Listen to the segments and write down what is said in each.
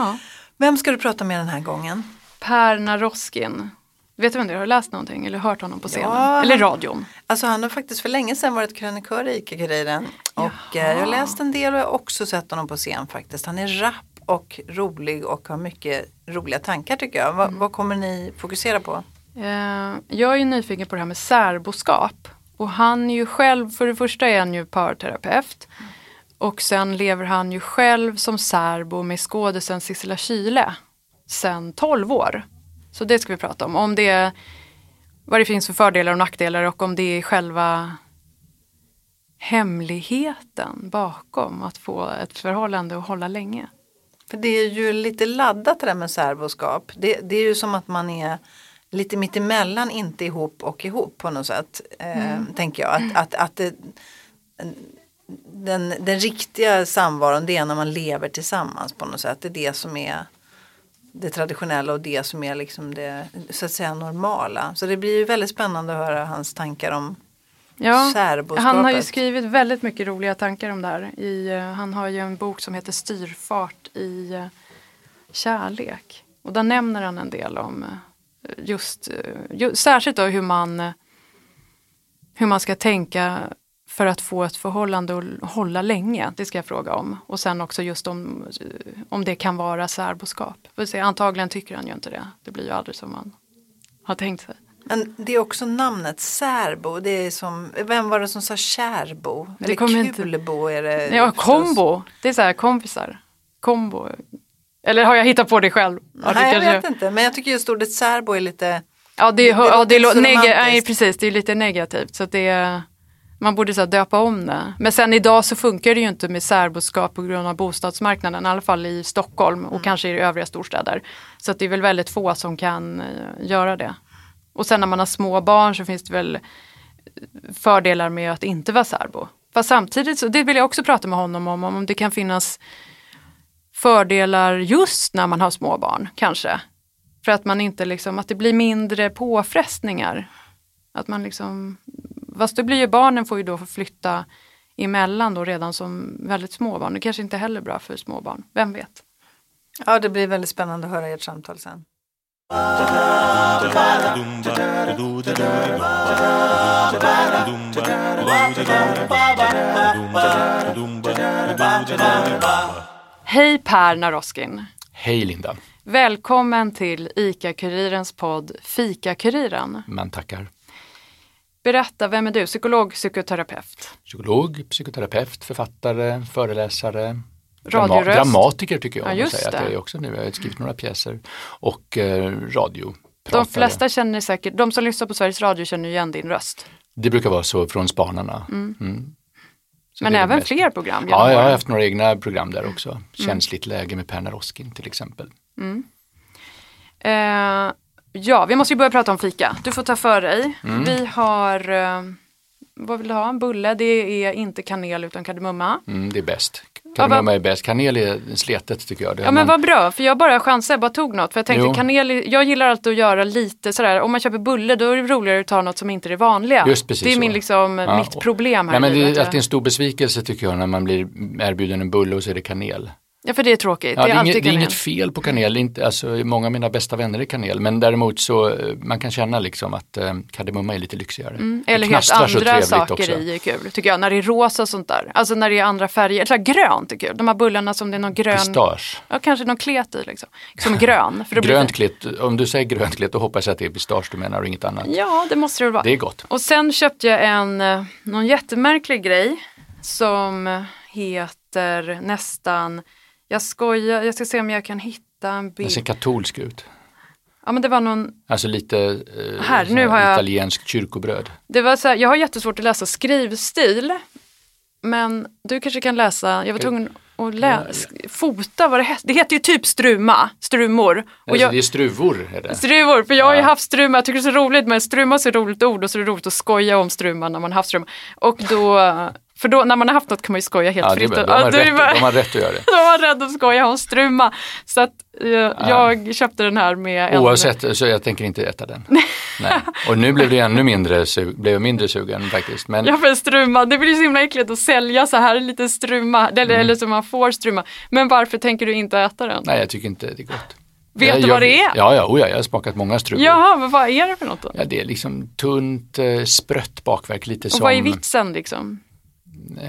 Ja. Vem ska du prata med den här gången? Per Naroskin. Vet du vem det är? Har du läst någonting eller hört honom på scenen? Ja. Eller radion? Alltså han har faktiskt för länge sedan varit krönikör i Ica-Kuriren. Och eh, jag har läst en del och jag har också sett honom på scen faktiskt. Han är rapp och rolig och har mycket roliga tankar tycker jag. Va, Vad kommer ni fokusera på? Eh, jag är ju nyfiken på det här med särboskap. Och han är ju själv, för det första är han ju parterapeut. Och sen lever han ju själv som särbo med skådisen Sissela Kyle. Sen 12 år. Så det ska vi prata om. Om det, vad det finns för fördelar och nackdelar och om det är själva hemligheten bakom att få ett förhållande att hålla länge. För det är ju lite laddat det där med särboskap. Det, det är ju som att man är lite mittemellan inte ihop och ihop på något sätt. Eh, Tänker jag. Att, att, att det, den, den riktiga samvaron det är när man lever tillsammans på något sätt. Det är det som är det traditionella och det som är liksom det så att säga normala. Så det blir ju väldigt spännande att höra hans tankar om Ja, särboskapet. han har ju skrivit väldigt mycket roliga tankar om det här. I, eh, han har ju en bok som heter Styrfart i eh, kärlek. Och där nämner han en del om eh, just, eh, ju, särskilt då hur man, hur man ska tänka för att få ett förhållande att hålla länge. Det ska jag fråga om. Och sen också just om, eh, om det kan vara särboskap. Antagligen tycker han ju inte det. Det blir ju aldrig som man har tänkt sig. Men det är också namnet särbo. Det är som, vem var det som sa kärbo? Det Eller inte- kulbo är det Ja, kombo. Det är så här kompisar. Kombo. Eller har jag hittat på det själv? Ja, det Nej jag vet inte men jag tycker just ordet särbo är lite Ja, det, Det- det, det ja, det, neg- nej, precis, det är lite negativt. Så det, är- man borde så döpa om det. Men sen idag så funkar det ju inte med särboskap på grund av bostadsmarknaden. I alla fall i Stockholm och kanske i övriga storstäder. Så att det är väl väldigt få som kan eh, göra det. Och sen när man har små barn så finns det väl fördelar med att inte vara särbo. Fast samtidigt, så, det vill jag också prata med honom om, om det kan finnas fördelar just när man har små barn kanske. För att man inte liksom, att det blir mindre påfrestningar. Att man liksom, fast det blir ju barnen får ju då flytta emellan då redan som väldigt små barn. Det kanske inte heller är bra för små barn, vem vet? Ja det blir väldigt spännande att höra ert samtal sen. Hej Per Naroskin! Hej Linda, Välkommen till ICA-Kurirens podd Fika-Kuriren. man tackar. Berätta, vem är du? Psykolog, psykoterapeut? Psykolog, psykoterapeut, författare, föreläsare, Radioröst. dramatiker tycker jag Ja, om att just säga att det. jag är också nu. Jag har skrivit några pjäser och eh, radio. De flesta känner säkert, de som lyssnar på Sveriges Radio känner igen din röst. Det brukar vara så från Spanarna. Mm. Så Men även fler program Ja, jag har haft några egna program där också. Känsligt läge med Per Naroskin till exempel. Eh, ja, vi måste ju börja prata om fika. Du får ta för dig. Mm. Vi har, eh, vad vill du ha? En bulle, det är inte kanel utan kardemumma. Mm, det är bäst. Ja, Kardemumma är bäst. Kanel är sletet tycker jag. Det Ja men man- vad bra, för jag bara chansade, jag bara tog något. För jag tänkte Jo. kanel, jag gillar alltid att göra lite sådär, om man köper bulle då är det roligare att ta något som inte är det vanliga. Just precis det är så. min, liksom, Ja, mitt problem här Nej, men det är alltid en stor besvikelse tycker jag när man blir erbjuden en bulle och så är det kanel. Ja, för det är tråkigt. Ja, det, är inget, det är inget fel på kanel, inte, alltså, många av mina bästa vänner är kanel, men däremot så eh, man kan känna liksom att eh, kardemumma är lite lyxigare. Mm, eller helt andra saker också. i är kul, tycker jag. När det är rosa och sånt där. Alltså när det är andra färger. Här grönt är kul. De här bullarna som det är någon grön, Pistage. ja kanske någon klet i liksom. Som grön. För då blir Grönt det... klet, om du säger grönt klet då hoppas jag att det är pistage du menar och inget annat. Ja, det måste det väl vara. Det är gott. Och sen köpte jag en, eh, någon jättemärklig grej som heter nästan, jag skojar, jag ska se om jag kan hitta en Den bild. ser katolsk ut. Ja men det var någon, Alltså lite eh, Här, nu har jag- kyrkobröd. det var så här, jag har jättesvårt att läsa skrivstil. Men du kanske kan läsa, jag var tvungen att lä- sk- fota vad det hette. Det heter ju typ struma, strumor. Och Alltså, jag, Det är struvor. Är det. Struvor, för jag har ju haft struma, jag tycker det är så roligt med struma så är ett roligt ord och så är det roligt att skoja om struma när man har haft struma. Och då, för då när man har haft något kan man ju skoja helt Ja, fritt. de, har ja, är rätt, bara- de har rätt att göra det. de var rädda att skoja om struma. Så att eh, jag köpte den här med en... Oavsett, så jag tänker inte äta den. Nej. Och nu blev det ännu mindre, su- blev mindre sugen faktiskt. Men Ja för struma, det blir så himla äckligt att sälja så här lite struma, eller, Mm. eller så man får struma. Men varför tänker du inte äta den? nej, jag tycker inte det är gott. Vet jag, du vad det är? Ja, ja, oh, ja, jag har smakat många struvor. Jaha, men vad är det för något då? Ja, det är liksom tunt, eh, sprött bakverk, lite Och som... vad är vitsen liksom?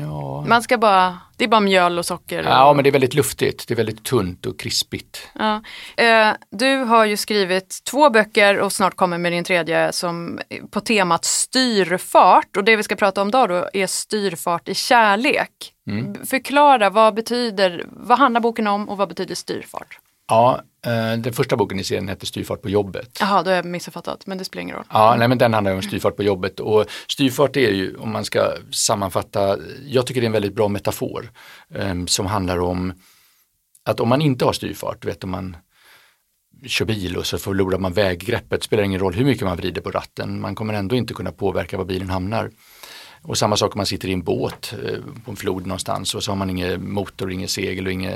Ja. Man ska bara, det är bara mjöl och socker. Och... ja, men det är väldigt luftigt. Det är väldigt tunt och krispigt. Ja. Eh, du har ju skrivit två böcker och snart kommer med din tredje som på temat styrfart. Och det vi ska prata om idag då är styrfart i kärlek. Mm. Förklara, vad betyder, vad handlar boken om och vad betyder styrfart? Ja, eh, den första boken i serien heter Styrfart på jobbet. Jaha, då har jag missuppfattat, men det spelar ingen roll. Ja, nej, men den handlar om styrfart på jobbet och styrfart är ju, om man ska sammanfatta, jag tycker det är en väldigt bra metafor eh, som handlar om att om man inte har styrfart, vet om man kör bil och så förlorar man väggreppet, spelar ingen roll hur mycket man vrider på ratten, man kommer ändå inte kunna påverka var bilen hamnar. Och samma sak om man sitter i en båt eh, på en flod någonstans och så har man ingen motor, ingen segel och inga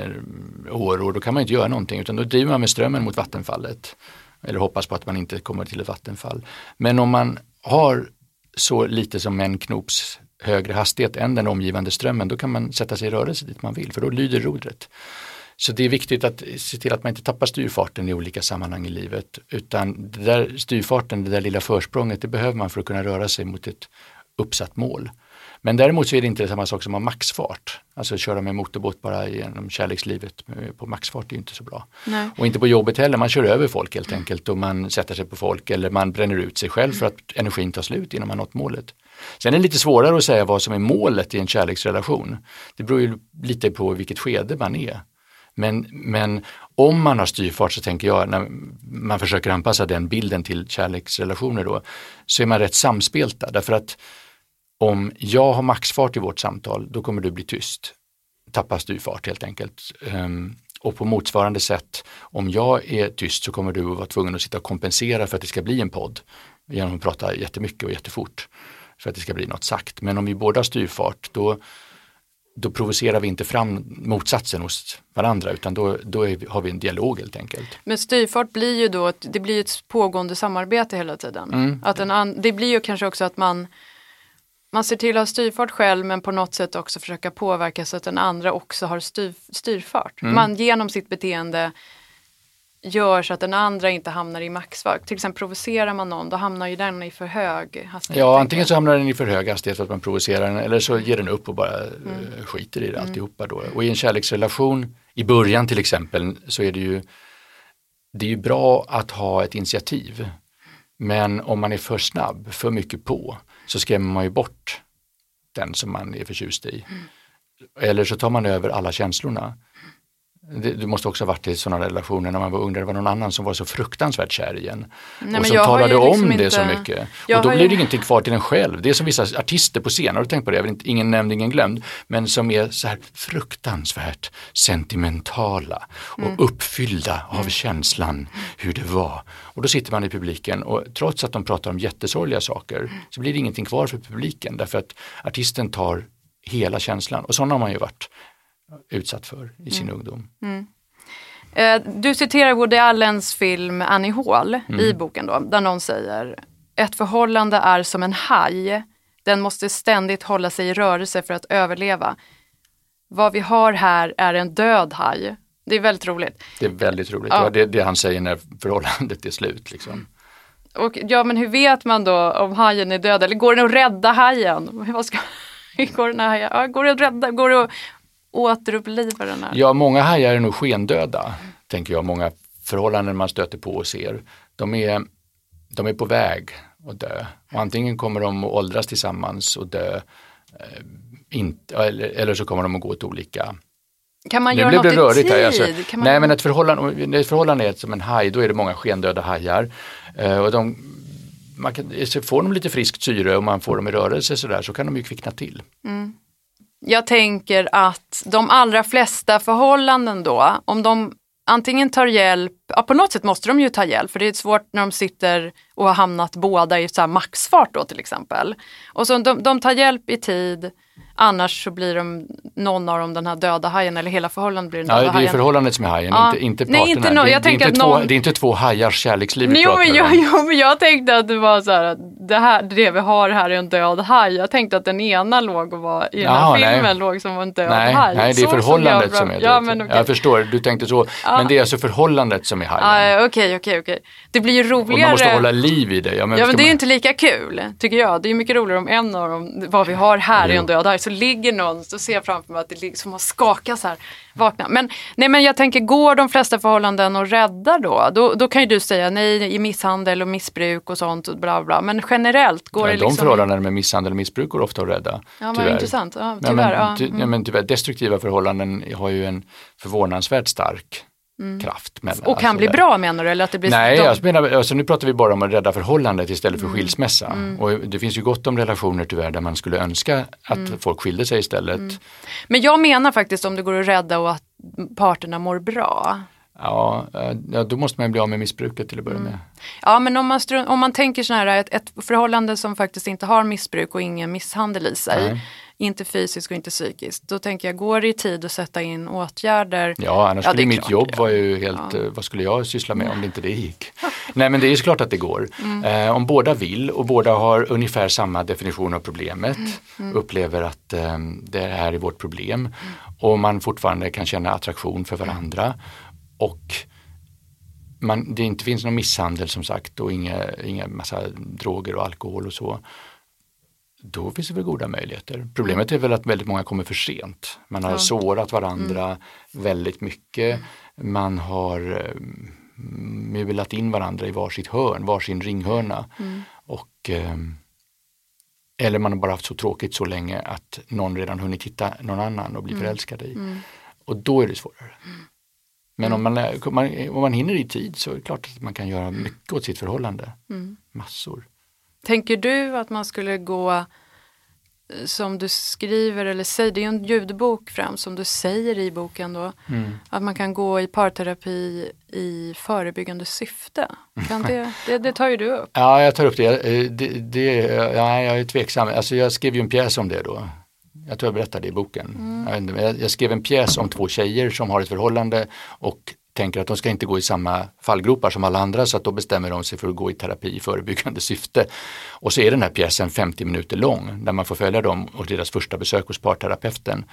åror, då kan man inte göra någonting utan då driver man med strömmen mot vattenfallet. Eller hoppas på att man inte kommer till ett vattenfall. Men om man har så lite som en knops högre hastighet än den omgivande strömmen, då kan man sätta sig i rörelse dit man vill, för då lyder rodret. Så det är viktigt att se till att man inte tappar styrfarten i olika sammanhang i livet, utan det där styrfarten, det där lilla försprånget, det behöver man för att kunna röra sig mot ett uppsatt mål. Men däremot så är det inte samma sak som att ha maxfart. Alltså köra med motorbåt bara genom kärlekslivet på maxfart är inte så bra. Nej. Och inte på jobbet heller, man kör över folk helt enkelt och man sätter sig på folk eller man bränner ut sig själv för att energin tar slut innan man nått målet. Sen är det lite svårare att säga vad som är målet i en kärleksrelation. Det beror ju lite på vilket skede man är. Men, men om man har styrfart så tänker jag, när man försöker anpassa den bilden till kärleksrelationer då, så är man rätt samspelta. Därför att om jag har maxfart i vårt samtal, då kommer du bli tyst. Tappa styrfart helt enkelt. Um, och på motsvarande sätt, om jag är tyst så kommer du att vara tvungen att sitta och kompensera för att det ska bli en podd. Genom att prata jättemycket och jättefort. För att det ska bli något sagt. Men om vi båda styrfart, då, då provocerar vi inte fram motsatsen hos varandra utan då, då är, har vi en dialog helt enkelt. Men styrfart blir ju då, det blir ett pågående samarbete hela tiden. Mm. Att en an, det blir ju kanske också att man man ser till att ha styrfart själv men på något sätt också försöka påverka så att den andra också har styr, styrfart. Mm. Man genom sitt beteende gör så att den andra inte hamnar i maxfart. Till exempel provocerar man någon då hamnar ju den i för hög hastighet. Ja, antingen så hamnar den i för hög hastighet för att man provocerar den eller så ger den upp och bara Mm. eh, skiter i det alltihopa då. Och i en kärleksrelation, i början till exempel, så är det ju det är ju bra att ha ett initiativ. Men om man är för snabb, för mycket på, så skrämmer man ju bort den som man är förtjust i. Mm. Eller så tar man över alla känslorna. Du måste också ha varit i sådana relationer när man var ung där det var någon annan som var så fruktansvärt kär i en. Nej, och som talade ju om liksom det inte- så mycket. Jag Och då blir ju- det ingenting kvar till en själv. Det är som vissa artister på scen, har du tänkt på det? Jag inte, ingen nämnd, ingen glömd. Men som är så här fruktansvärt sentimentala och Mm. uppfyllda av känslan hur det var. Och då sitter man i publiken och trots att de pratar om jättesorgliga saker så blir det ingenting kvar för publiken därför att artisten tar hela känslan. Och sådana har man ju varit utsatt för i sin ungdom. Eh, Du citerar Woody Allens film Annie Hall Mm. i boken då, där någon säger ett förhållande är som en haj. Den måste ständigt hålla sig i rörelse för att överleva. vad vi har här är en död haj. Det är väldigt roligt. Det är väldigt roligt. Ja. Det var det, han säger när förhållandet är slut. Liksom. Och ja, men hur vet man då om hajen är död? Eller går det att rädda hajen? Vad ska, går, den här? Ja, går det att rädda? Går det att återuppliva den här? Ja, många hajar är nog skendöda, tänker jag. Många förhållanden man stöter på och ser. De är, de är på väg att dö. Och antingen kommer de att åldras tillsammans och dö, eh, inte, eller, eller så kommer de att gå åt olika Kan man nu göra blev något det rörigt i tid? här. Alltså, man... Nej men ett förhållande, ett förhållande är som en haj, då är det många skendöda hajar. Eh, och de, man kan, får de lite friskt syre och man får dem i rörelse sådär så kan de ju kvickna till. Jag tänker att de allra flesta förhållanden då, om de antingen tar hjälp, ja på något sätt måste de ju ta hjälp för det är svårt när de sitter och har hamnat båda i så här maxfart då till exempel. Och så de, de tar hjälp i tid, annars så blir de någon av dem den här döda hajen eller hela förhållandet blir den Ja, döda det är hajen. förhållandet som är hajen, Ja. inte, inte Nej, parterna. inte nå- det, jag det, är tänker inte att två, någon- det är inte två hajars kärleksliv vi Jo pratar men, jag, om. jo men jag tänkte att det var så här att det, här, det vi har här är en död haj. Jag tänkte att den ena låg och var i den här nej. filmen låg som var en död Nej, haj. nej, det är Så förhållandet som fram- är Ja det. men okej. Jag förstår, du tänkte så. Men det är alltså förhållandet som är hajen. Ja, Okej, okej, okej. Det blir ju och roligare. man måste hålla liv i det. Ja, men, Ja men det är ju inte lika kul, tycker jag. Det är mycket roligare om en av dem, vad vi har här är Jo. en död haj, så ligger någon, så ser jag framför mig att det ligger som skaka så här, vakna. Men, nej, men jag tänker, går de flesta förhållanden att rädda då? då? Då kan ju du säga nej i misshandel och missbruk och sånt, och bla bla. Men generellt, går Ja, det de liksom... förhållanden med misshandel och missbruk går ofta att rädda. Ja, tyvärr. intressant. Ja, tyvärr. men, ja. ty, Mm. nej, men tyvärr, destruktiva förhållanden har ju en förvånansvärt stark kraft. Mellan, Mm. Och kan alltså bli där. bra menar du? Eller att det blir Nej, jag menar, alltså, nu pratar vi bara om att rädda förhållandet istället Mm. för skilsmässa. Och det finns ju gott om relationer tyvärr där man skulle önska att Mm. folk skilde sig istället. Men jag menar faktiskt om det går att rädda och att parterna mår bra. Ja, eh, då måste man ju bli av med missbruket till att Mm. börja med. Ja men om man, om man tänker så här, ett, ett förhållande som faktiskt inte har missbruk och ingen misshandel i sig, Nej. Inte fysiskt och inte psykiskt, då tänker jag, går det i tid att sätta in åtgärder? Ja, annars Ja, skulle mitt klart jobb det vara ju helt, eh, vad skulle jag syssla med om det inte det gick? Nej men det är såklart att det går. Eh, om båda vill och båda har ungefär samma definition av problemet, upplever att eh, det här är vårt problem och man fortfarande kan känna attraktion för varandra och man, det inte finns någon misshandel som sagt och inga, inga massa droger och alkohol och så. Då finns det väl goda möjligheter. Problemet är väl att väldigt många kommer för sent. Man har sårat varandra väldigt mycket. Man har eh, mulat in varandra i varsitt hörn, varsin ringhörna. Och, eh, eller man har bara haft så tråkigt så länge att någon redan hunnit hitta någon annan och bli förälskad i. Och då är det svårare. Men om man, om man, om man hinner i tid så är det klart att man kan göra mycket åt sitt förhållande. Massor. Tänker du att man skulle gå eh, som du skriver eller säger, det är en ljudbok främst som du säger i boken då, att man kan gå i parterapi i förebyggande syfte. Kan det, det, det tar ju du upp. Ja, jag tar upp det. Eh, det, det ja, jag är tveksam. Alltså, jag skrev ju en pjäs om det då. Jag tror jag berättade det i boken. Jag, jag skrev en pjäs om två tjejer som har ett förhållande och tänker att de ska inte gå i samma fallgropar som alla andra så att då bestämmer de sig för att gå i terapi i förebyggande syfte. Och så är den här pjäsen 50 minuter lång där man får följa dem och deras första besök hos parterapeuten.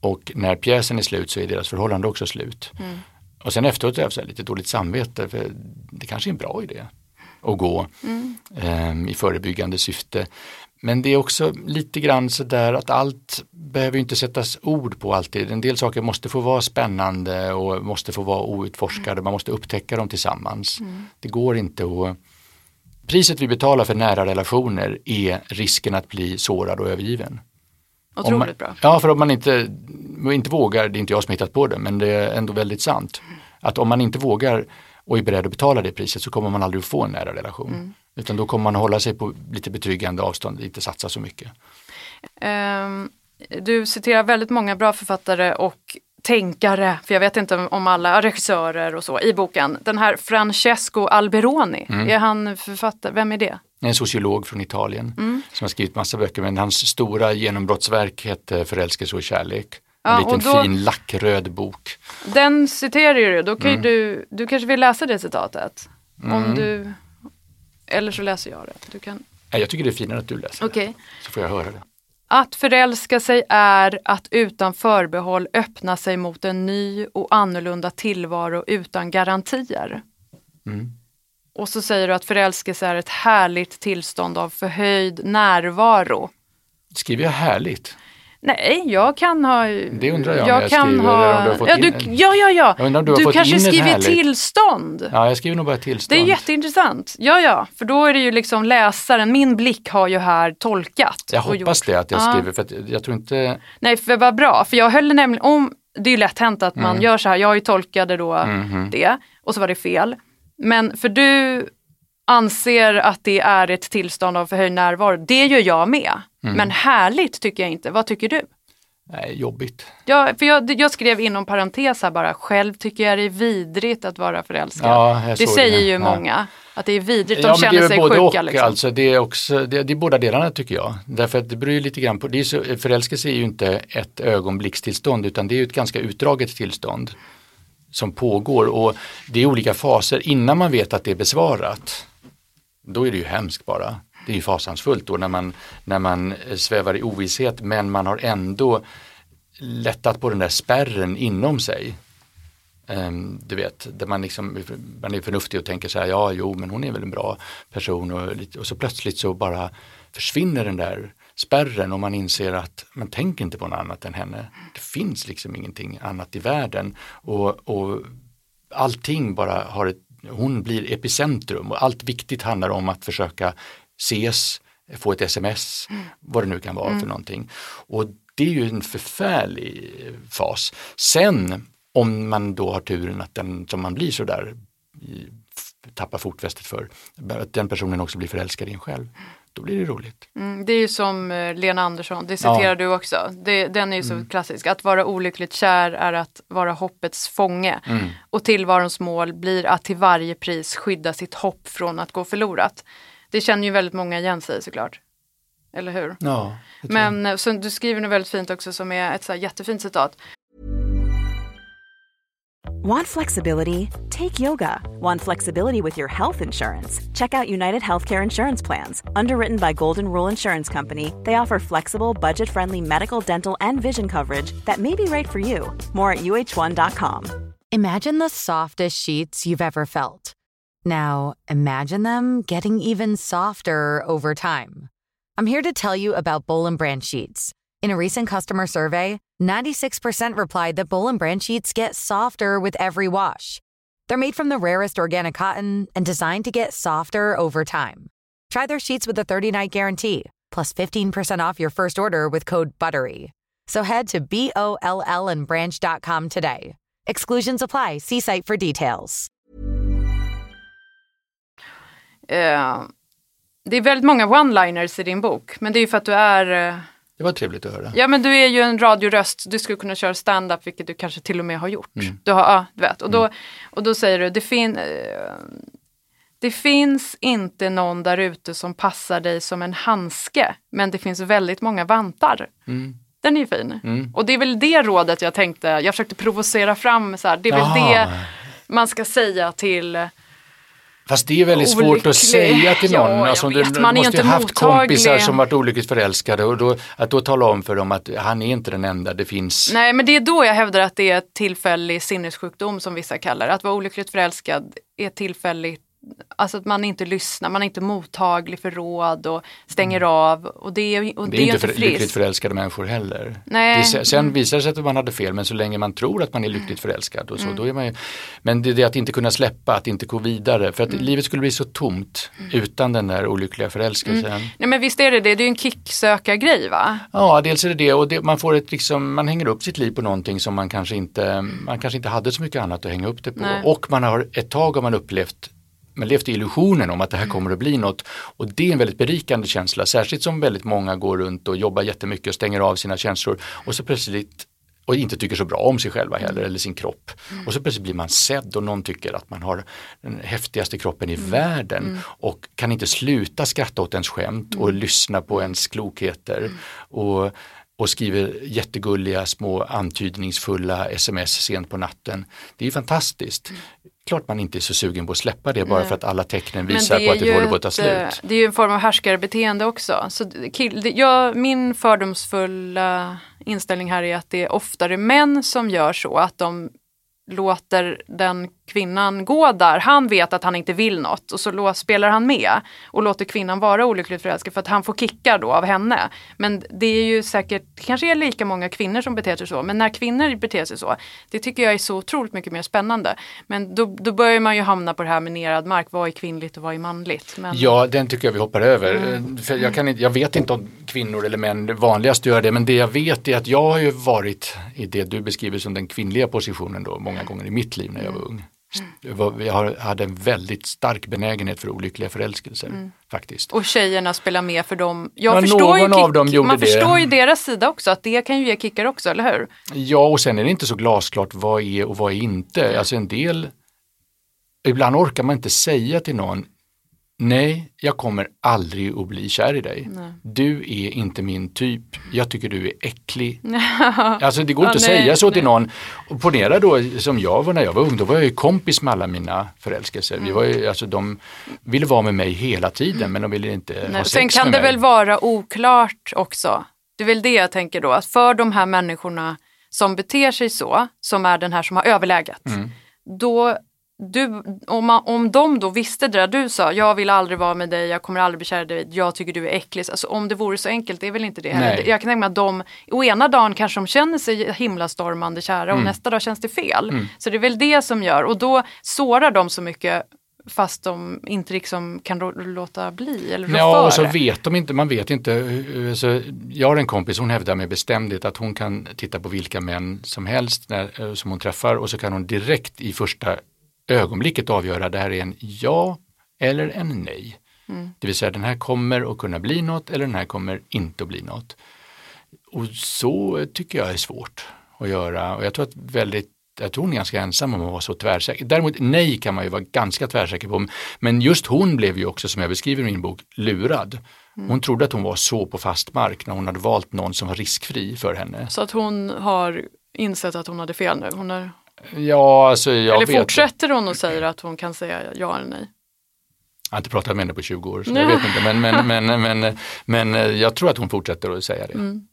Och när pjäsen är slut så är deras förhållande också slut. Och sen efteråt har jag lite dåligt samvete för det kanske är en bra idé att gå ehm, i förebyggande syfte. Men det är också lite grann så där att allt behöver inte sättas ord på alltid. En del saker måste få vara spännande och måste få vara outforskade. Man måste upptäcka dem tillsammans. Det går inte att Priset vi betalar för nära relationer är risken att bli sårad och övergiven. Om man, Otroligt bra. Ja, för om man inte, inte vågar, det är inte jag som hittat på det, men det är ändå väldigt sant. Att om man inte vågar och är beredd att betala det priset så kommer man aldrig att få en nära relation. Utan då kommer man hålla sig på lite betryggande avstånd, inte satsa så mycket. Ehm, du citerar väldigt många bra författare och tänkare, för jag vet inte om alla regissörer och så, i boken. Den här Francesco Alberoni, Mm. är han författare? Vem är det? En sociolog från Italien Mm. som har skrivit massa böcker, men hans stora genombrottsverk hette Förälskelse och kärlek. En Ja, liten då- fin lackröd bok. Den citerar du, då kan Mm. du, du kanske vill läsa det citatet? Om du, eller så läser jag det. Du kan, Nej, Jag tycker det är finare att du läser okej. det, så får jag höra det. Att förälska sig är att utan förbehåll öppna sig mot en ny och annorlunda tillvaro utan garantier. Mm. Och så säger du att förälskelse är ett härligt tillstånd av förhöjd närvaro. Skriver jag härligt? Nej, jag kan ha... Det undrar jag om jag kan skriver, ha, eller om du har fått ja, du, ja, ja, ja. Jag undrar om du har du fått kanske in skriver tillstånd. Ja, jag skriver nog bara Det tillstånd. är jätteintressant. Ja, ja, för då är det ju liksom läsaren, min blick har ju här tolkat. Jag hoppas gjort. det att jag Ja. skriver, för att jag tror inte... Nej, för vad bra, för jag höll nämligen om, det är ju lätt hänt att man gör så här, jag ju tolkade då Mm. Mhm. det och så var det fel. Men för du anser att det är ett tillstånd av förhöjd närvaro, det gör jag med. Mm. Men härligt tycker jag inte, vad tycker du? Nej, jobbigt. Jag, för jag, jag skrev inom parentes här bara, själv tycker jag det är vidrigt att vara förälskad. Ja, det säger det. ju Ja. många, att det är vidrigt, de Ja, känner sig både sjuka. och liksom. alltså. Det är, också, det, det är båda delarna tycker jag. Därför att det beror lite grann på, det är så, förälskelse är ju inte ett ögonblickstillstånd utan det är ju ett ganska utdraget tillstånd som pågår och det är olika faser innan man vet att det är besvarat. Då är det ju hemskt bara. Det är ju fasansfullt då när man, när man eh, svävar i ovisshet men man har ändå lättat på den där spärren inom sig. Um, du vet, där man, liksom, man är förnuftig och tänker så här, ja jo men hon är väl en bra person och, och så plötsligt så bara försvinner den där spärren och man inser att man tänker inte på något annat än henne. Det finns liksom ingenting annat i världen och, och allting bara har ett, hon blir epicentrum och allt viktigt handlar om att försöka ses, få ett sms, vad det nu kan vara för någonting. Och det är ju en förfärlig fas. Sen om man då har turen att den som man blir sådär tappar fotfästet för, att den personen också blir förälskad i en själv, då blir det roligt. Mm, det är ju som eh, Lena Andersson, det citerar Ja. du också. Det, den är ju så klassisk. Att vara olyckligt kär är att vara hoppets fånge. Och tillvarons mål blir att till varje pris skydda sitt hopp från att gå förlorat. Det känner ju väldigt många igen sig såklart. Eller hur? Ja. Men eh, så, du skriver något väldigt fint också som är ett så jättefint citat. Want flexibility? Take yoga. Want flexibility with your health insurance? Check out United Healthcare Insurance Plans. Underwritten by Golden Rule Insurance Company, they offer flexible, budget friendly medical, dental, and vision coverage that may be right for you. More at uh1.com. Imagine the softest sheets you've ever felt. Now, imagine them getting even softer over time. I'm here to tell you about Bowl and Branch sheets. In a recent customer survey, 96% replied that Bowl and Branch sheets get softer with every wash. They're made from the rarest organic cotton and designed to get softer over time. Try their sheets with a 30-night guarantee, plus 15% off your first order with code BUTTERY. So head to B-O-L-L and branch.com today. Exclusions apply. See site for details. Eh, det är väldigt många one-liners i din bok. Men det är ju för att du är eh, Det var trevligt att höra. Ja men du är ju en radioröst, du skulle kunna köra stand-up vilket du kanske till och med har gjort. Mm. Du har, ja, du vet. Och, då, och då säger du, det, fin, eh, det finns inte någon där ute som passar dig som en handske, men det finns väldigt många vantar. Mm. Den är ju fin. Och det är väl det rådet jag tänkte, jag försökte provocera fram, så här, det är väl Jaha. det man ska säga till Fast det är väldigt svårt Olycklig. att säga till Ja, någon. jag Alltså, vet, du man måste inte ju haft mottaglig. kompisar som varit olyckligt förälskade och då, att då tala om för dem att han är inte den enda, det finns. Nej, men det är då jag hävdar att det är tillfällig sinnessjukdom som vissa kallar. Att vara olyckligt förälskad är tillfälligt, alltså att man inte lyssnar, man är inte mottaglig för råd och stänger av. Och det är, och Mm. Det är inte för, lyckligt förälskade människor heller. Nej. Det, sen visar det sig att man hade fel men så länge man tror att man är lyckligt förälskad och så, Mm. då är man ju, Men det är det att inte kunna släppa, att inte gå vidare. För att Mm. livet skulle bli så tomt utan den där olyckliga förälskelsen. Nej men visst är det det, det är ju en kicksökargrej va? Ja, dels är det det och det, man får ett liksom, man hänger upp sitt liv på någonting som man kanske inte, man kanske inte hade så mycket annat att hänga upp det på. Nej. Och man har ett tag har man upplevt man levt i illusionen om att det här kommer att bli något. Och det är en väldigt berikande känsla, särskilt som väldigt många går runt och jobbar jättemycket och stänger av sina känslor. Och så plötsligt och inte tycker så bra om sig själva heller eller sin kropp. Och så plötsligt blir man sedd och någon tycker att man har den häftigaste kroppen i världen. Och kan inte sluta skratta åt ens skämt och lyssna på ens klokheter. Och, och skriver jättegulliga små antydningsfulla sms sent på natten. Det är fantastiskt. Klart man inte är så sugen på att släppa det bara Nej. för att alla tecknen visar på att det håller på att ta ett, eh, slut. Det är ju en form av härskarbeteende också. Så kill, det, jag, min fördomsfulla inställning här är att det är oftare män som gör så att de låter den kvinnan gå där. Han vet att han inte vill något och så spelar han med och låter kvinnan vara olyckligt förälskad för att han får kickar då av henne. Men det är ju säkert, det kanske är lika många kvinnor som beter sig så, men när kvinnor beter sig så, det tycker jag är så otroligt mycket mer spännande. Men då, då börjar man ju hamna på det här med nerad mark, vad är kvinnligt och vad är manligt? Men, Ja, den tycker jag vi hoppar över. Mm. Eh, För jag, kan inte, jag vet inte om kvinnor eller män vanligast gör det, men det jag vet är att jag har ju varit i det du beskriver som den kvinnliga positionen då många gånger i mitt liv när jag var ung. Jag, hade en väldigt stark benägenhet för olyckliga förälskelser faktiskt. Och tjejerna spelar med för dem. Jag Ja, förstår ju någon av dem gjorde man det. förstår ju deras sida också, att det kan ju ge kickar också, eller hur? Ja, och sen är det inte så glasklart vad är och vad är inte. Alltså en del, ibland orkar man inte säga till någon, nej, jag kommer aldrig att bli kär i dig. Du är inte min typ, jag tycker du är äcklig. alltså det går Ja, inte att nej, säga så nej. till någon. Och ponera då som jag var när jag var ung, då var jag ju kompis med alla mina förälskelser. Vi var ju, alltså, de ville vara med mig hela tiden men de ville inte ha Mm. Nej. sex Sen kan med det mig. väl vara oklart också. Det är väl det jag tänker då, att för de här människorna som beter sig så, som är den här som har överläget, Mm. då du, om, man, om de då visste det där du sa, jag vill aldrig vara med dig, jag kommer aldrig bli kär i dig, jag tycker du är äcklig. Alltså, om det vore så enkelt, det är väl inte det. Nej. Jag kan tänka mig att de, å ena dagen kanske de känner sig himlastormande kära Mm. och nästa dag känns det fel. Så det är väl det som gör, och då sårar de så mycket fast de inte liksom kan låta bli eller rå Ja, och så vet de inte, man vet inte. Så jag har en kompis, hon hävdar med bestämdhet att hon kan titta på vilka män som helst när, eh, som hon träffar och så kan hon direkt i första ögonblicket avgöra det här är en ja eller en nej. Mm. Det vill säga den här kommer att kunna bli något eller den här kommer inte att bli något. Och så tycker jag är svårt att göra och jag tror att väldigt jag tror hon är ganska ensam om att vara så tvärsäker. Däremot nej kan man ju vara ganska tvärsäker på. Men just hon blev ju också, som jag beskriver i min bok, lurad. Hon trodde att hon var så på fast mark när hon hade valt någon som var riskfri för henne. Så att hon har insett att hon hade fel nu. Hon har, Ja, alltså jag eller vet. fortsätter hon och säger att hon kan säga ja eller nej? Jag har inte pratat med henne på 20 år så jag vet inte. Men, men, men, men, men eh, jag tror att hon fortsätter att säga det. Mm.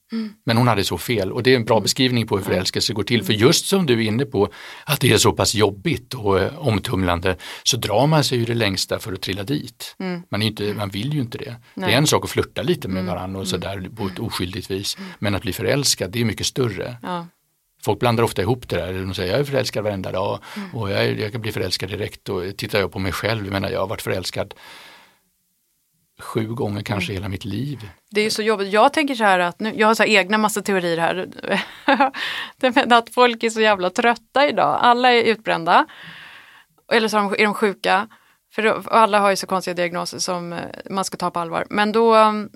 Men hon hade så fel och det är en bra beskrivning på hur förälskelse går till. För just som du är inne på att det är så pass jobbigt och eh, omtumlande så drar man sig ju det längsta för att trilla dit. Man, är inte, man vill ju inte det. Det Mm. Nej. Mm. är en sak att flirta lite med varandra och sådär på ett oskyldigt vis. Men att bli förälskad det är mycket större. Ja. Folk blandar ofta ihop det där. De säger jag är förälskad varenda dag Mm. och jag, är, jag kan bli förälskad direkt. Och tittar jag på mig själv, jag menar jag har varit förälskad sju gånger kanske Mm. hela mitt liv. Det är ju så jobbigt. Jag tänker så här att nu, jag har så här egna massa teorier här. Att folk är så jävla trötta idag. Alla är utbrända. Eller så är de- sjuka. För alla har ju så konstiga diagnoser som eh, man ska ta på allvar. Men då, mm,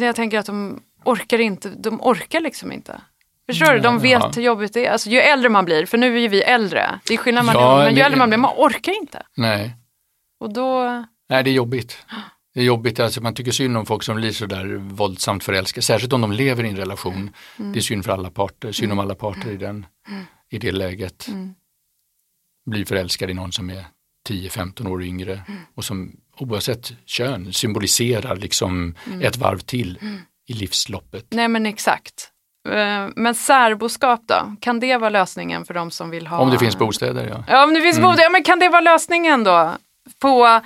jag tänker att de orkar inte, de orkar liksom inte. Förstår du? De vet Ja. hur jobbigt det är. Alltså, ju äldre man blir, för nu är ju vi äldre. Det är skillnad mellan Ja, men ju det- äldre man blir, man orkar inte. Nej, Och då, Nej det är jobbigt. Det är jobbigt, alltså man tycker synd om folk som blir sådär våldsamt förälskade, särskilt om de lever i en relation. Mm. Det är synd för alla parter, synd om alla parter i, den, i det läget. Mm. Blir förälskad i någon som är 10-15 år yngre Mm. och som oavsett kön symboliserar liksom Mm. ett varv till i livsloppet. nej men exakt. Eh, Men särboskap då? Kan det vara lösningen för de som vill ha? Om det finns bostäder ja. Ja, om det finns bostäder. Ja, men kan det vara lösningen då? På, eh,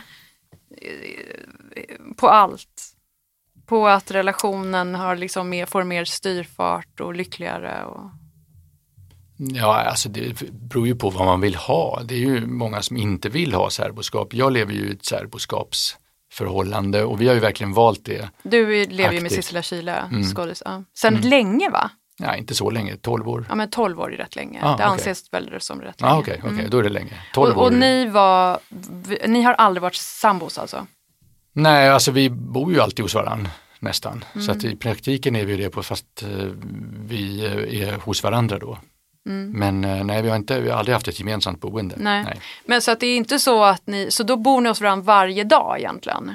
på allt? På att relationen har liksom mer, får mer styrfart och lyckligare? Och... Ja, alltså det beror ju på vad man vill ha. Det är ju många som inte vill ha särboskap. Jag lever ju i ett särboskapsförhållande och vi har ju verkligen valt det. Du lever ju med. Sissela Kyle, Mm. skådis. Ja. Sen länge va? Ja, inte så länge, 12 år. Ja men 12 år är rätt länge. Ah, det okej. anses väl som rätt länge. Ja, okej, okej, då är det länge. 12 och, och år. ni var, ni har aldrig varit sambos alltså? Nej, alltså vi bor ju alltid hos varandra nästan. Så Mm. att i praktiken är vi det på fast eh, vi eh, är hos varandra då. Men eh, nej, vi har, inte, vi har aldrig haft ett gemensamt boende. Mm. Nej. Men så att det är inte så att ni, så då bor ni hos varandra varje dag egentligen?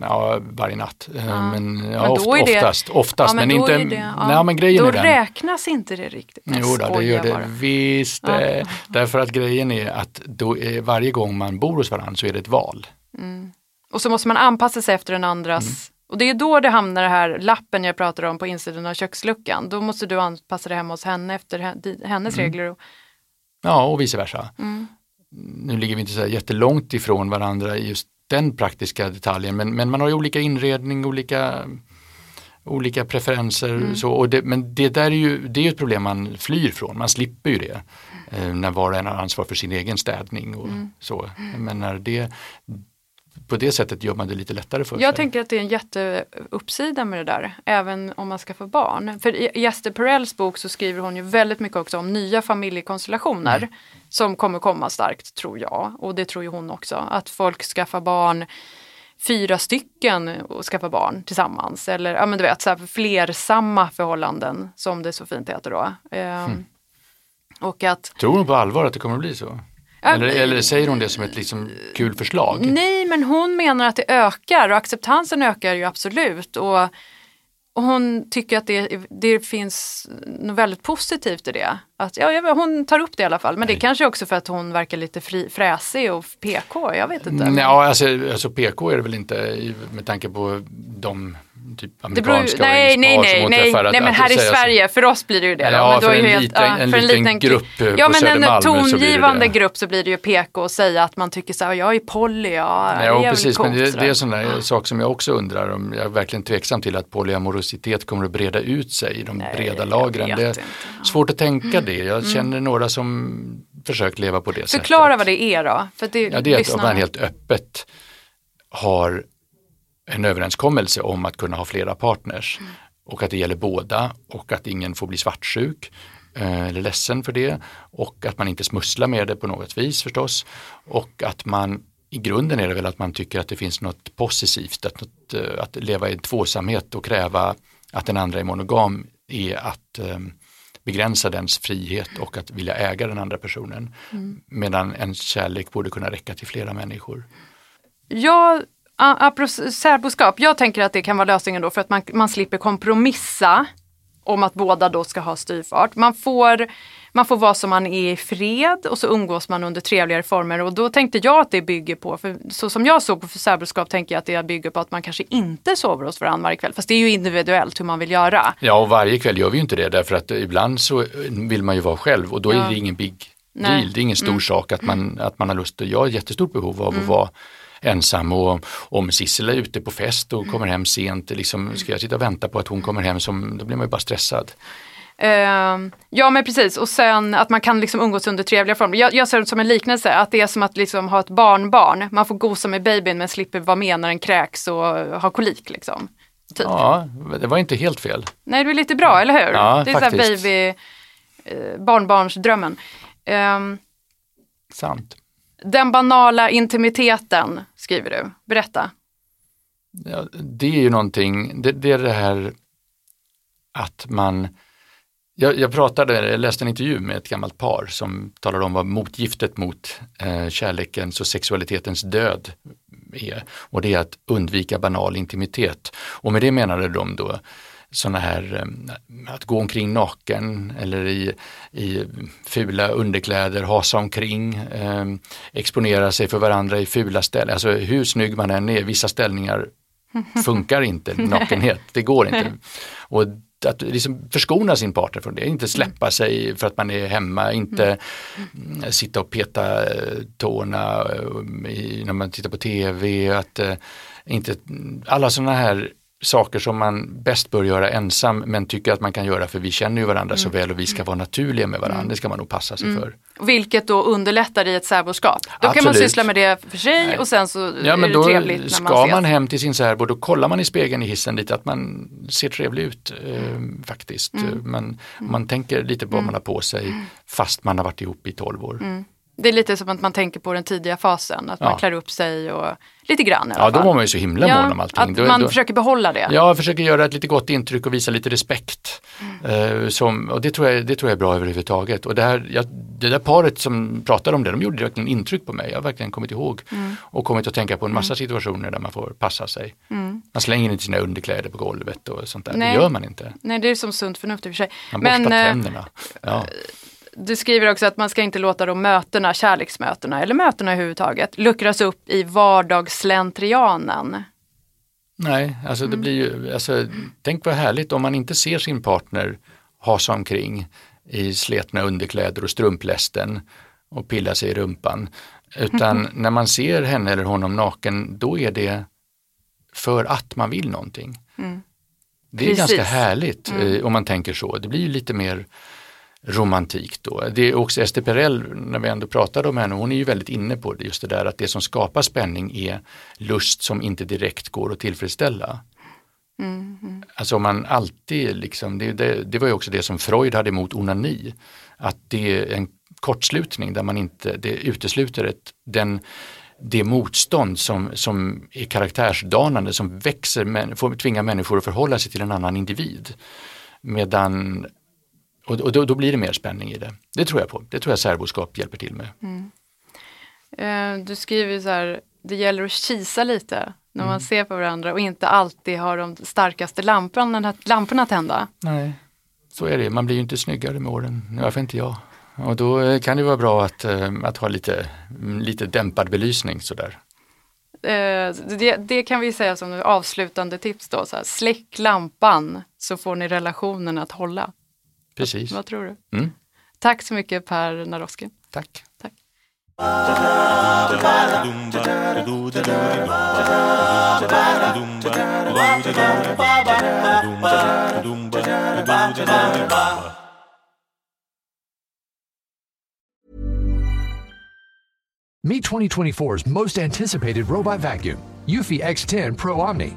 Ja, varje natt. Eh, Ja. Men, ja, Men oft, det- oftast, oftast Ja, men, då inte. det- ja. Nej, men grejen Då är den. räknas inte det riktigt. Jag Jo då, det gör det bara. visst. Eh, Därför att grejen är att då är, varje gång man bor hos varandra så är det ett val. Och så måste man anpassa sig efter den andras. Mm. Och det är då det hamnar det här lappen jag pratade om på insidan av köksluckan. Då måste du anpassa dig hemma hos henne efter hennes Mm. regler. Ja, och vice versa. Mm. Nu ligger vi inte så här jättelångt ifrån varandra i just den praktiska detaljen, men, men man har ju olika inredning, olika, olika preferenser. Mm. Så, och det, men det där är ju, det är ett problem man flyr från, man slipper ju det. Eh, när var och en har ansvar för sin egen städning och Mm. så. Men när det, på det sättet gör man det lite lättare för jag sig. tänker att det är en jätteuppsida med det där, även om man ska få barn. För i Ester Perells bok så skriver hon ju väldigt mycket också om nya familjekonstellationer Mm. som kommer komma starkt, tror jag. Och det tror ju hon också, att folk skaffar barn fyra stycken och skaffa barn tillsammans. Eller ja, men du vet, så här, flersamma förhållanden som det så fint heter då. Ehm, Hmm. Och att Tror hon på allvar att det kommer att bli så? Eller, eller säger hon det som ett liksom kul förslag? Nej, men hon menar att det ökar och acceptansen ökar ju absolut. Och, och hon tycker att det, det finns något väldigt positivt i det. Att, ja, hon tar upp det i alla fall, men det kanske också för att hon verkar lite fri, fräsig och PK, jag vet inte. Ja, alltså, alltså PK är det väl inte med tanke på de typ det beror, ju- amerikanska nej, nej, som nej, nej, att- nej, men här i säga så. Sverige, för oss blir det ju det. Ja, men då för är en ju liten- en liten grupp, eh, Ja, på men en tongivande grupp så blir det ju PK och säga att man tycker så här, jag är poly, ja, Ja, det är väl precis, men det, det är sån där sak som jag också undrar om. Jag är verkligen tveksam till att polyamorositet kommer att breda ut sig i de Nej, breda jag lagren. Det är inte. Mm. Ja. svårt att tänka det. Jag känner några som försökt leva på det sättet. Förklara vad det är då. För det, Ja, det är att man helt öppet har en överenskommelse om att kunna ha flera partners Mm. och att det gäller båda och att ingen får bli svartsjuk eh, eller ledsen för det och att man inte smusslar med det på något vis förstås och att man i grunden är det väl att man tycker att det finns något positivt, att, något, eh, att leva i tvåsamhet och kräva att den andra är monogam är att eh, begränsa dens frihet och att vilja äga den andra personen. Medan en kärlek borde kunna räcka till flera människor. Jag, apropå särboskap, jag tänker att det kan vara lösningen då för att man, man slipper kompromissa om att båda då ska ha styvfart. Man får, man får vara som man är i fred och så umgås man under trevligare former och då tänkte jag att det bygger på, för så som jag såg på särboskap tänker jag att det bygger på att man kanske inte sover hos varandra varje kväll. Fast det är ju individuellt hur man vill göra. Ja, och varje kväll gör vi ju inte det därför att ibland så vill man ju vara själv och då Ja. är det ingen big Nej. Mm. deal. Det är ingen stor sak att man, att man har lust. Jag har jättestort behov av att vara ensam och om Sissel är ute på fest och kommer hem sent, liksom, ska jag sitta och vänta på att hon kommer hem, som, då blir man ju bara stressad. Ehm, ja men precis och sen att man kan liksom umgås under trevliga former. Jag, jag ser det som en liknelse, att det är som att liksom ha ett barnbarn. Man får gosa med babyn men slipper vara med när den kräks och har kolik. Liksom. Typ. Ja, det var inte helt fel. Nej det är lite bra, eller hur? Ja, det är så faktiskt. baby, eh, barnbarnsdrömmen. Ehm, Sant den banala intimiteten, skriver du. Berätta. Ja, det är ju någonting, det, det är det här att man jag, jag pratade, jag läste en intervju med ett gammalt par som talade om vad motgiftet mot eh, kärlekens och sexualitetens död är. Och det är att undvika banal intimitet. Och med det menade de då sådana här, eh, att gå omkring naken eller i, i fula underkläder, hasa omkring, eh, exponera sig för varandra i fula ställen. Alltså hur snygg man än är, vissa ställningar funkar inte nakenhet, det går inte. Och att liksom förskona sin partner från det, inte släppa sig för att man är hemma, inte mm, sitta och peta eh, tårna eh, när man tittar på tv, att eh, inte, alla sådana här saker som man bäst bör göra ensam men tycker att man kan göra för vi känner ju varandra så väl och vi ska vara naturliga med varandra, det ska man nog passa sig för. Vilket då underlättar i ett särboskap. Då kan man Absolut. syssla med det för sig Nej. och sen så Ja är men det då trevligt när ska man man, ses. hem till sin särbo, då kollar man i spegeln i hissen lite att man ser trevlig ut eh, faktiskt. Mm. Man, man tänker lite på vad man har på sig fast man har varit ihop i 12 år. Det är lite som att man tänker på den tidiga fasen, att Ja. man klär upp sig och lite grann i alla Ja, då var man ju så himla mån om allting. Att Då- man då- försöker behålla det. Ja, försöker göra ett lite gott intryck och visa lite respekt. Eh, som, och det tror, jag, det tror jag är bra överhuvudtaget. Och det, här, jag, det där paret som pratade om det, de gjorde verkligen intryck på mig. Jag har verkligen kommit ihåg och kommit att tänka på en massa situationer där man får passa sig. Man slänger inte sina underkläder på golvet och sånt där. Nej. Det gör man inte. Nej, det är som sunt förnuft i och för sig. Man borstar Men eh, tänderna. Ja. Du skriver också att man ska inte låta de mötena, kärleksmötena eller mötena överhuvudtaget, luckras upp i vardagsslentrianen. Nej, alltså det blir ju, alltså, tänk vad härligt om man inte ser sin partner hasa omkring i sletna underkläder och strumplästen och pilla sig i rumpan. Utan när man ser henne eller honom naken, då är det för att man vill någonting. Det är Precis. ganska härligt eh, om man tänker så. Det blir ju lite mer romantik då. Det är också Ester Perel, när vi ändå pratade om henne, hon är ju väldigt inne på det, just det där att det som skapar spänning är lust som inte direkt går att tillfredsställa. Alltså om man alltid liksom, det, det, det var ju också det som Freud hade emot onani, att det är en kortslutning där man inte, det utesluter ett, den, det motstånd som, som är karaktärsdanande, som växer, men, får tvinga människor att förhålla sig till en annan individ. Medan, och, och då, då blir det mer spänning i det. Det tror jag på, det tror jag särboskap hjälper till med. Eh, Du skriver så här, det gäller att kisa lite när Mm. man ser på varandra och inte alltid ha de starkaste lamporna, lamporna tända. Nej, så är det. Man blir ju inte snyggare med åren, fall inte jag. Och då eh, kan det vara bra att, eh, att ha lite, mm, lite dämpad belysning sådär. Eh, Det, det kan vi säga som avslutande tips då, så här, släck lampan så får ni relationen att hålla. Precis. Vad tror du? Mm, Tack så mycket Per Naroski. tack. Tack. Meet 2024's most anticipated robot vacuum, Eufy X10 Pro Omni.